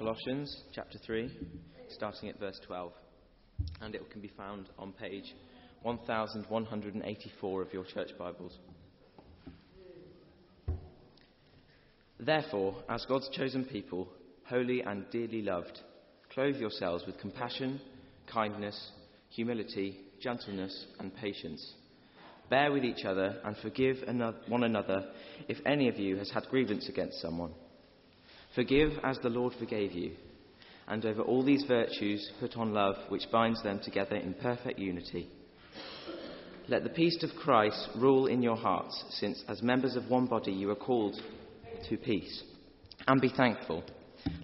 Colossians chapter 3, starting at verse 12. And it can be found on page 1184 of your church Bibles. Therefore, as God's chosen people, holy and dearly loved, clothe yourselves with compassion, kindness, humility, gentleness, and patience. Bear with each other and forgive one another if any of you has had grievance against someone. Forgive as the Lord forgave you. And over all these virtues, put on love, which binds them together in perfect unity. Let the peace of Christ rule in your hearts, since as members of one body you are called to peace. And be thankful.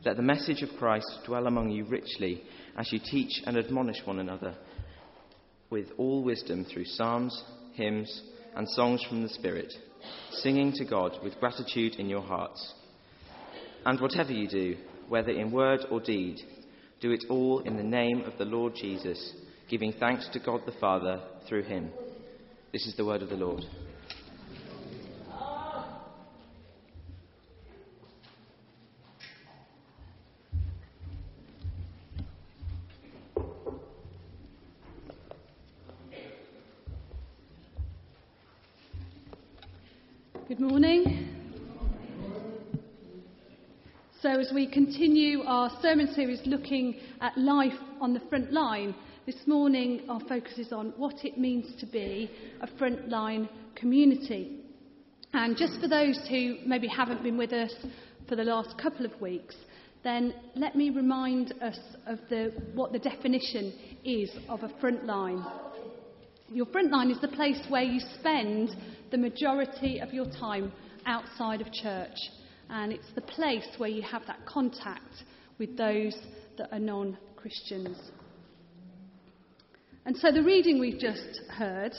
Let the message of Christ dwell among you richly as you teach and admonish one another with all wisdom through psalms, hymns, and songs from the Spirit, singing to God with gratitude in your hearts. And whatever you do, whether in word or deed, do it all in the name of the Lord Jesus, giving thanks to God the Father through him. This is the word of the Lord. Good morning. So, as we continue our sermon series looking at life on the front line, this morning our focus is on what it means to be a frontline community. And just for those who maybe haven't been with us for the last couple of weeks, then let me remind us of the, what the definition is of a front line. Your front line is the place where you spend the majority of your time outside of church and it's the place where you have that contact with those that are non Christians. And so the reading we've just heard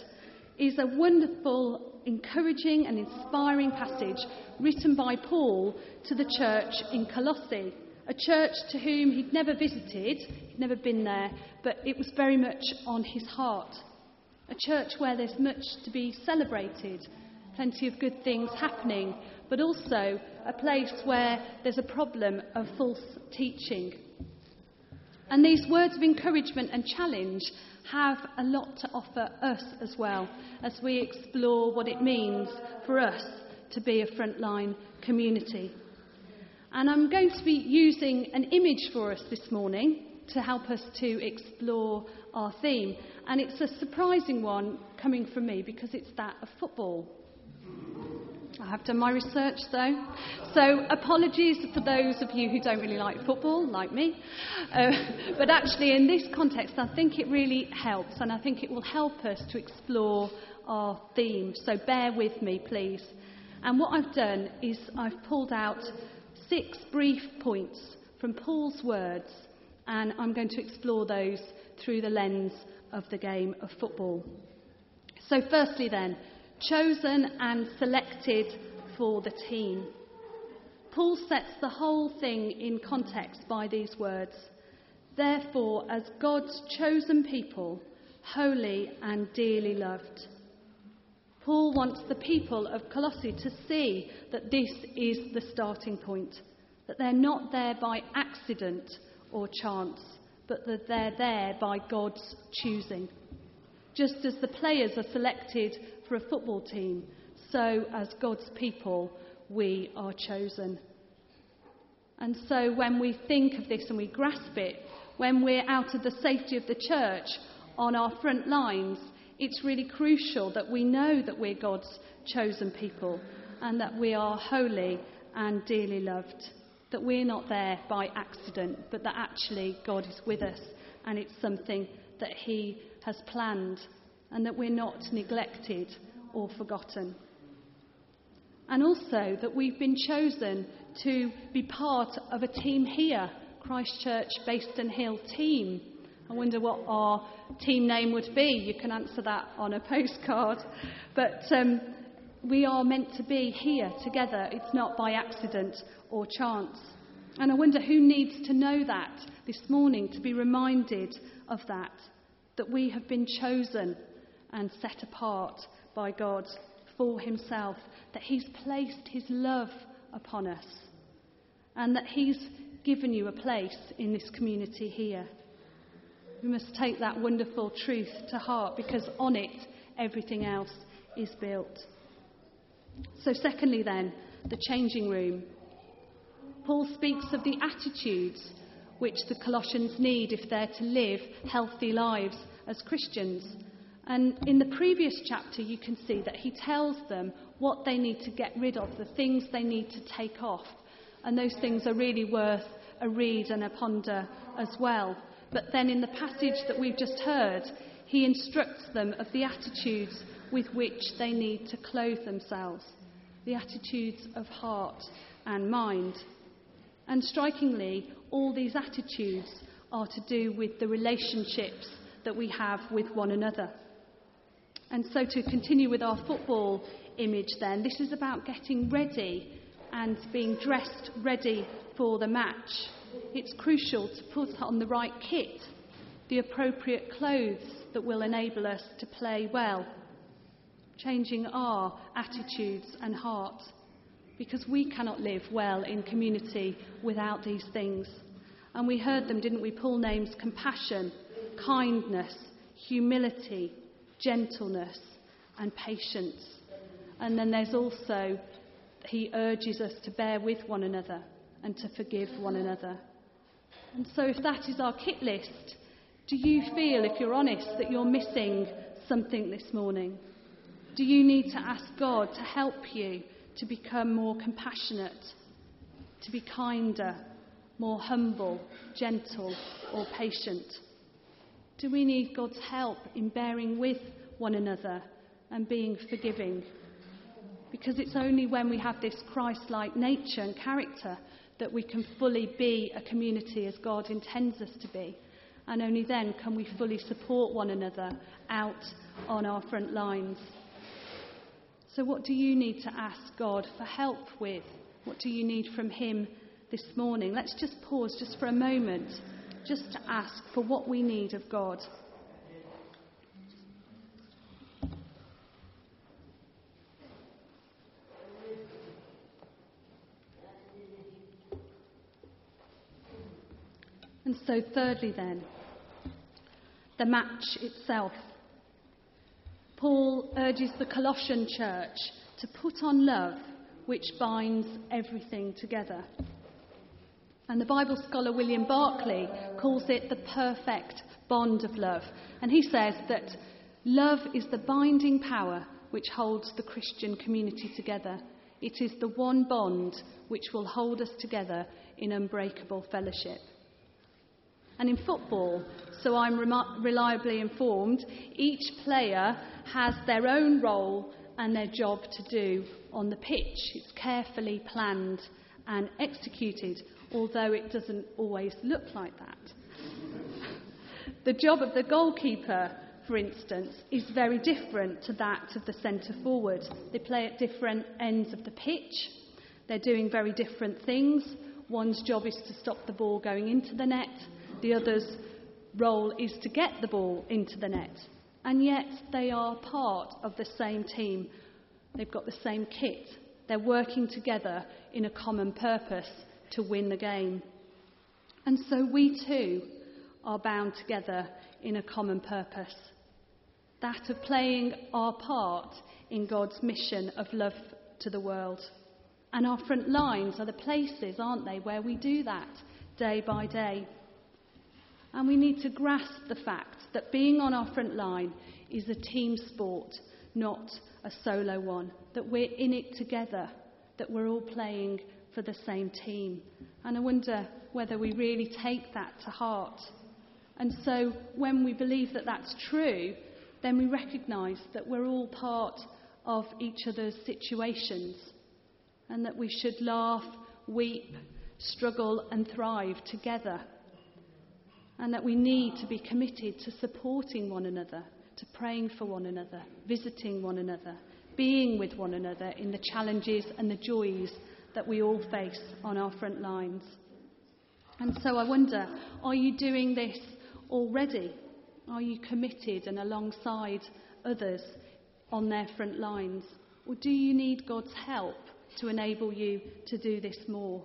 is a wonderful, encouraging, and inspiring passage written by Paul to the church in Colossae, a church to whom he'd never visited, he'd never been there, but it was very much on his heart. A church where there's much to be celebrated, plenty of good things happening, but also a place where there's a problem of false teaching. And these words of encouragement and challenge have a lot to offer us as well as we explore what it means for us to be a frontline community. And I'm going to be using an image for us this morning to help us to explore our theme. And it's a surprising one coming from me because it's that of football. I have done my research though. So, apologies for those of you who don't really like football, like me. Uh, but actually, in this context, I think it really helps, and I think it will help us to explore our theme. So, bear with me, please. And what I've done is I've pulled out six brief points from Paul's words, and I'm going to explore those through the lens of the game of football. So, firstly, then, chosen and selected for the team. Paul sets the whole thing in context by these words. Therefore, as God's chosen people, holy and dearly loved. Paul wants the people of Colossae to see that this is the starting point, that they're not there by accident or chance, but that they're there by God's choosing. Just as the players are selected for a football team, so as God's people, we are chosen. And so when we think of this and we grasp it, when we're out of the safety of the church on our front lines, it's really crucial that we know that we're God's chosen people and that we are holy and dearly loved. That we're not there by accident, but that actually God is with us and it's something that He has planned and that we're not neglected or forgotten. And also that we've been chosen to be part of a team here, Christchurch Bayston Hill team. I wonder what our team name would be. You can answer that on a postcard. But um, we are meant to be here together. It's not by accident or chance. And I wonder who needs to know that this morning to be reminded of that, that we have been chosen and set apart by God for himself, that he's placed his love upon us, and that he's given you a place in this community here. We must take that wonderful truth to heart because on it, everything else is built. So, secondly, then, the changing room. Paul speaks of the attitudes which the Colossians need if they're to live healthy lives as Christians. And in the previous chapter, you can see that he tells them what they need to get rid of, the things they need to take off. And those things are really worth a read and a ponder as well. But then in the passage that we've just heard, he instructs them of the attitudes with which they need to clothe themselves the attitudes of heart and mind. And strikingly, all these attitudes are to do with the relationships that we have with one another. And so, to continue with our football image, then, this is about getting ready and being dressed ready for the match. It's crucial to put on the right kit, the appropriate clothes that will enable us to play well, changing our attitudes and heart, because we cannot live well in community without these things. And we heard them, didn't we? Paul names compassion, kindness, humility, gentleness, and patience. And then there's also, he urges us to bear with one another and to forgive one another. And so, if that is our kit list, do you feel, if you're honest, that you're missing something this morning? Do you need to ask God to help you to become more compassionate, to be kinder, more humble, gentle, or patient? Do we need God's help in bearing with one another and being forgiving? Because it's only when we have this Christ like nature and character that we can fully be a community as God intends us to be. And only then can we fully support one another out on our front lines. So, what do you need to ask God for help with? What do you need from Him this morning? Let's just pause just for a moment, just to ask for what we need of God. And so, thirdly, then, the match itself. Paul urges the Colossian church to put on love, which binds everything together. And the Bible scholar William Barclay calls it the perfect bond of love. And he says that love is the binding power which holds the Christian community together. It is the one bond which will hold us together in unbreakable fellowship. And in football, so I'm reliably informed, each player has their own role and their job to do on the pitch. It's carefully planned and executed, although it doesn't always look like that. the job of the goalkeeper, for instance, is very different to that of the centre forward. They play at different ends of the pitch, they're doing very different things. One's job is to stop the ball going into the net, the other's role is to get the ball into the net. And yet they are part of the same team. They've got the same kit. They're working together in a common purpose to win the game. And so we too are bound together in a common purpose that of playing our part in God's mission of love to the world. And our front lines are the places, aren't they, where we do that day by day. And we need to grasp the fact that being on our front line is a team sport, not a solo one, that we're in it together, that we're all playing for the same team. And I wonder whether we really take that to heart. And so when we believe that that's true, then we recognise that we're all part of each other's situations and that we should laugh, weep, struggle, and thrive together and that we need to be committed to supporting one another, to praying for one another, visiting one another, being with one another in the challenges and the joys that we all face on our front lines. And so I wonder are you doing this already? Are you committed and alongside others on their front lines? Or do you need God's help to enable you to do this more?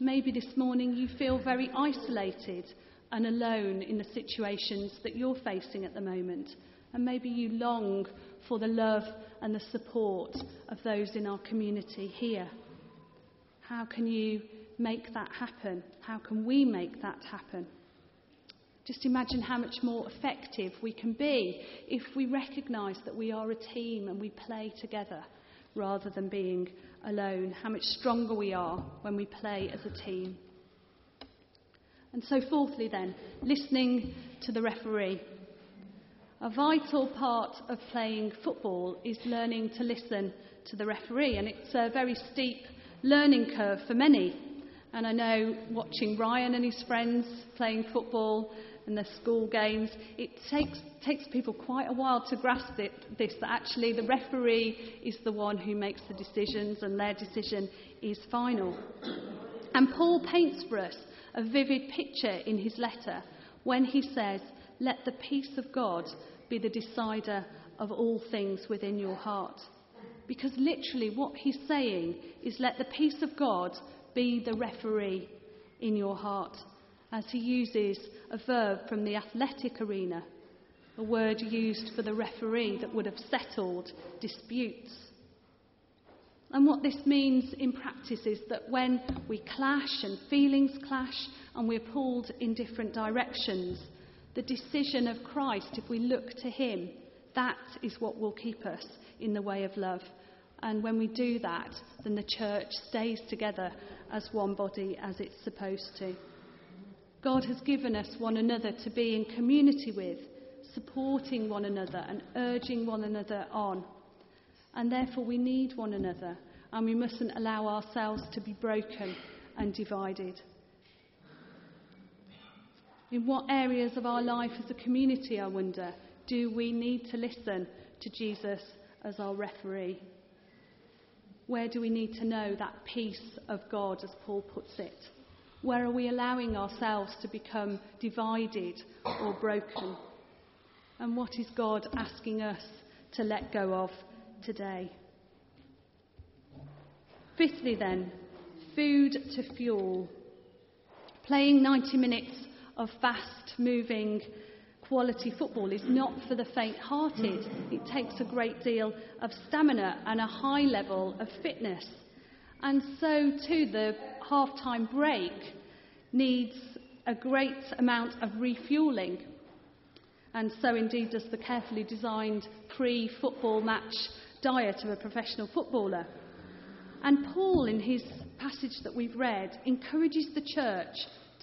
Maybe this morning you feel very isolated and alone in the situations that you're facing at the moment. And maybe you long for the love and the support of those in our community here. How can you make that happen? How can we make that happen? Just imagine how much more effective we can be if we recognise that we are a team and we play together rather than being alone. How much stronger we are when we play as a team. And so, fourthly, then, listening to the referee. A vital part of playing football is learning to listen to the referee, and it's a very steep learning curve for many. And I know watching Ryan and his friends playing football and their school games, it takes, takes people quite a while to grasp it, this that actually the referee is the one who makes the decisions and their decision is final. And Paul paints for us a vivid picture in his letter when he says, Let the peace of God be the decider of all things within your heart. Because literally, what he's saying is, Let the peace of God be the referee in your heart as he uses a verb from the athletic arena, a word used for the referee that would have settled disputes. And what this means in practice is that when we clash and feelings clash and we're pulled in different directions, the decision of Christ, if we look to Him, that is what will keep us in the way of love. And when we do that, then the church stays together as one body as it's supposed to. God has given us one another to be in community with, supporting one another and urging one another on. And therefore, we need one another, and we mustn't allow ourselves to be broken and divided. In what areas of our life as a community, I wonder, do we need to listen to Jesus as our referee? Where do we need to know that peace of God, as Paul puts it? Where are we allowing ourselves to become divided or broken? And what is God asking us to let go of today? Fifthly, then, food to fuel. Playing 90 minutes of fast moving quality football is not for the faint hearted. It takes a great deal of stamina and a high level of fitness. And so, too, the half time break needs a great amount of refueling. And so, indeed, does the carefully designed pre football match diet of a professional footballer. And Paul, in his passage that we've read, encourages the church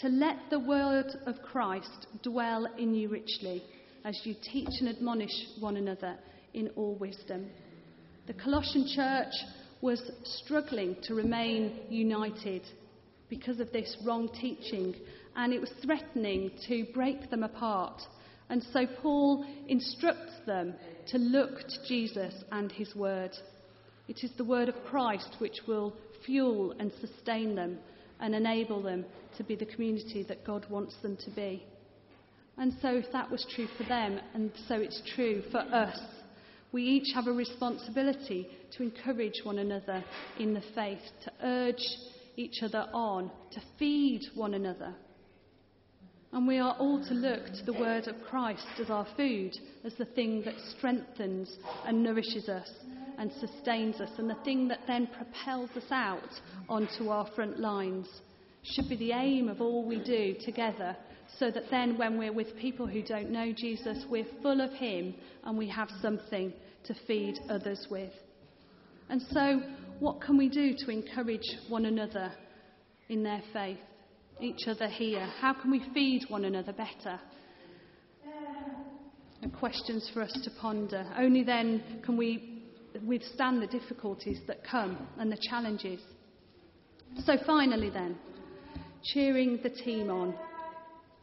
to let the word of Christ dwell in you richly as you teach and admonish one another in all wisdom. The Colossian church was struggling to remain united because of this wrong teaching, and it was threatening to break them apart. And so Paul instructs them to look to Jesus and his word. It is the word of Christ which will fuel and sustain them and enable them to be the community that God wants them to be. And so, if that was true for them, and so it's true for us, we each have a responsibility to encourage one another in the faith, to urge each other on, to feed one another. And we are all to look to the word of Christ as our food, as the thing that strengthens and nourishes us and sustains us, and the thing that then propels us out onto our front lines. Should be the aim of all we do together, so that then when we're with people who don't know Jesus, we're full of Him and we have something to feed others with. And so, what can we do to encourage one another in their faith? Each other here? How can we feed one another better? And questions for us to ponder. Only then can we withstand the difficulties that come and the challenges. So, finally, then, cheering the team on.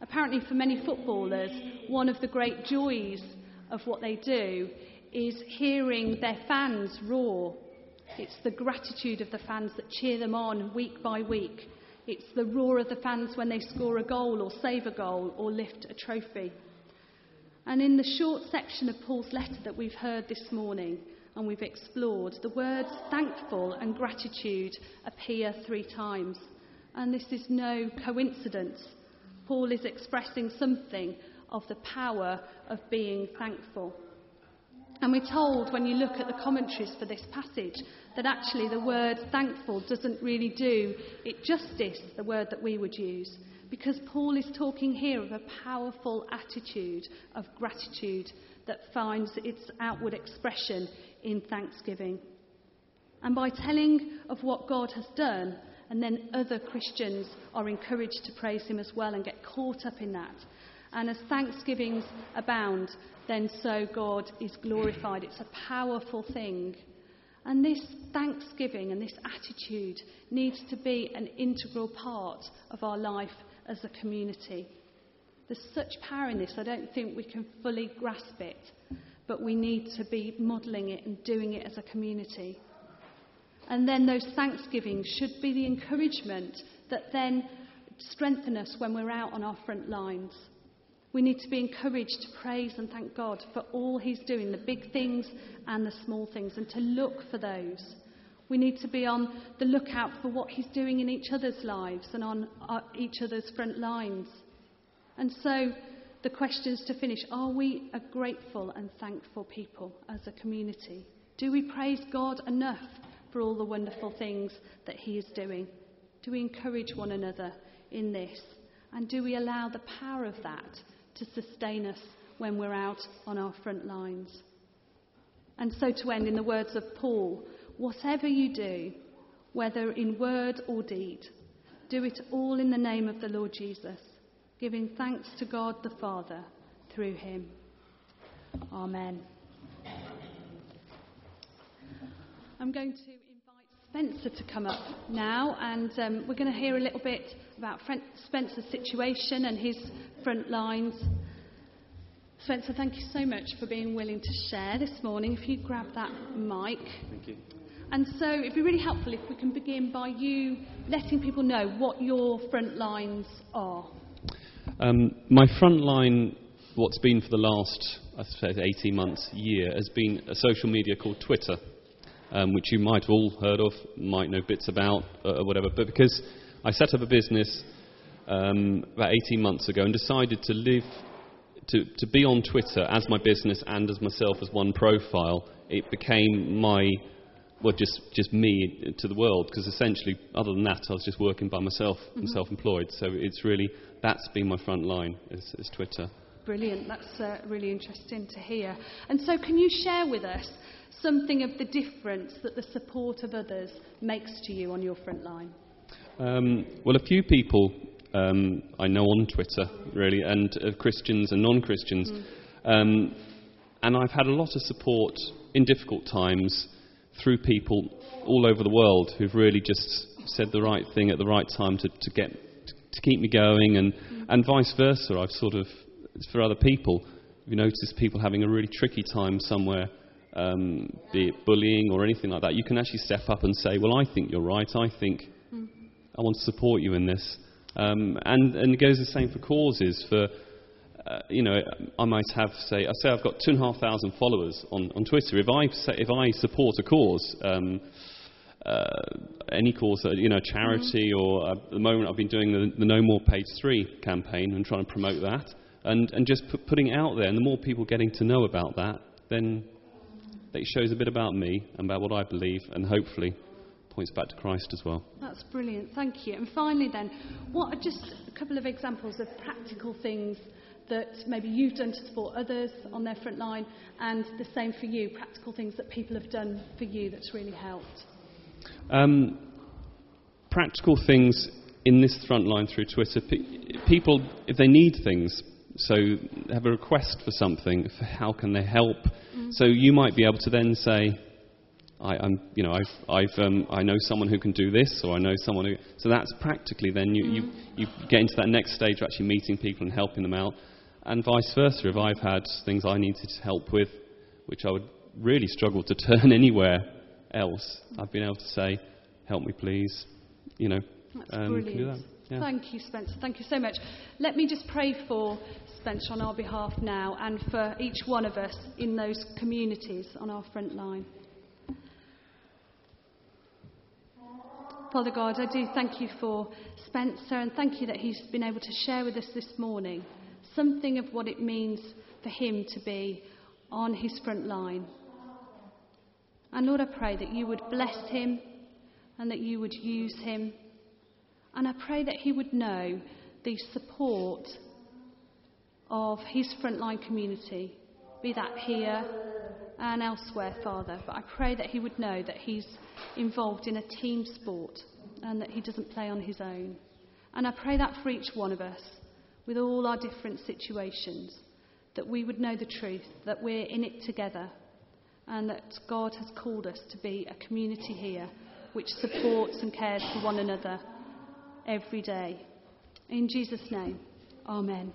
Apparently, for many footballers, one of the great joys of what they do is hearing their fans roar it's the gratitude of the fans that cheer them on week by week. It's the roar of the fans when they score a goal or save a goal or lift a trophy. And in the short section of Paul's letter that we've heard this morning and we've explored, the words thankful and gratitude appear three times. And this is no coincidence. Paul is expressing something of the power of being thankful. And we're told when you look at the commentaries for this passage that actually the word thankful doesn't really do it justice, the word that we would use, because Paul is talking here of a powerful attitude of gratitude that finds its outward expression in thanksgiving. And by telling of what God has done, and then other Christians are encouraged to praise Him as well and get caught up in that. And as thanksgivings abound, then so God is glorified. It's a powerful thing. And this thanksgiving and this attitude needs to be an integral part of our life as a community. There's such power in this, I don't think we can fully grasp it, but we need to be modelling it and doing it as a community. And then those thanksgivings should be the encouragement that then strengthen us when we're out on our front lines. We need to be encouraged to praise and thank God for all He's doing, the big things and the small things, and to look for those. We need to be on the lookout for what He's doing in each other's lives and on our, each other's front lines. And so, the questions to finish are we a grateful and thankful people as a community? Do we praise God enough for all the wonderful things that He is doing? Do we encourage one another in this? And do we allow the power of that to sustain us when we're out on our front lines. And so, to end in the words of Paul, whatever you do, whether in word or deed, do it all in the name of the Lord Jesus, giving thanks to God the Father through him. Amen. I'm going to invite Spencer to come up now, and um, we're going to hear a little bit about Spencer's situation and his front lines. Spencer, thank you so much for being willing to share this morning. If you grab that mic. Thank you. And so it'd be really helpful if we can begin by you letting people know what your front lines are. Um, my front line, what's been for the last, I suppose, 18 months, year, has been a social media called Twitter, um, which you might have all heard of, might know bits about, uh, or whatever. But because I set up a business um, about 18 months ago and decided to live, to, to be on Twitter as my business and as myself as one profile. It became my, well, just, just me to the world, because essentially, other than that, I was just working by myself mm-hmm. and self employed. So it's really, that's been my front line, is, is Twitter. Brilliant. That's uh, really interesting to hear. And so, can you share with us something of the difference that the support of others makes to you on your front line? Um, well, a few people um, I know on Twitter, really, and uh, Christians and non Christians. Mm. Um, and I've had a lot of support in difficult times through people all over the world who've really just said the right thing at the right time to, to get to keep me going, and, and vice versa. I've sort of, for other people, If you notice people having a really tricky time somewhere, um, be it bullying or anything like that, you can actually step up and say, Well, I think you're right. I think I want to support you in this. Um, and, and it goes the same for causes. For uh, you know, I might have say, I say I've got two and a half thousand followers on, on Twitter. If I say, if I support a cause, um, uh, any cause, uh, you know, charity, mm-hmm. or uh, at the moment I've been doing the, the, No More Page Three campaign and trying to promote that, and and just put, putting it out there. And the more people getting to know about that, then it shows a bit about me and about what I believe, and hopefully points back to Christ as well. That's brilliant, thank you. And finally, then, what are just a couple of examples of practical things that maybe you've done to support others on their front line, and the same for you, practical things that people have done for you that's really helped? Um, practical things in this front line through Twitter. Pe- people, if they need things, so have a request for something, for how can they help? Mm. So you might be able to then say, I, am you know, I've, I've, um, I know someone who can do this, or I know someone who. So that's practically then you, mm. you, you get into that next stage of actually meeting people and helping them out, and vice versa. If I've had things I needed help with, which I would really struggle to turn anywhere else, I've been able to say, "Help me, please," you know. That's um, brilliant. That. Yeah. Thank you, Spencer. Thank you so much. Let me just pray for Spencer on our behalf now and for each one of us in those communities on our front line. Father God, I do thank you for Spencer and thank you that he's been able to share with us this morning something of what it means for him to be on his front line. And Lord, I pray that you would bless him and that you would use him. And I pray that he would know the support of his frontline community, be that here and elsewhere, Father. But I pray that he would know that he's involved in a team sport and that he doesn't play on his own. And I pray that for each one of us, with all our different situations, that we would know the truth, that we're in it together, and that God has called us to be a community here which supports and cares for one another every day. In Jesus' name, Amen.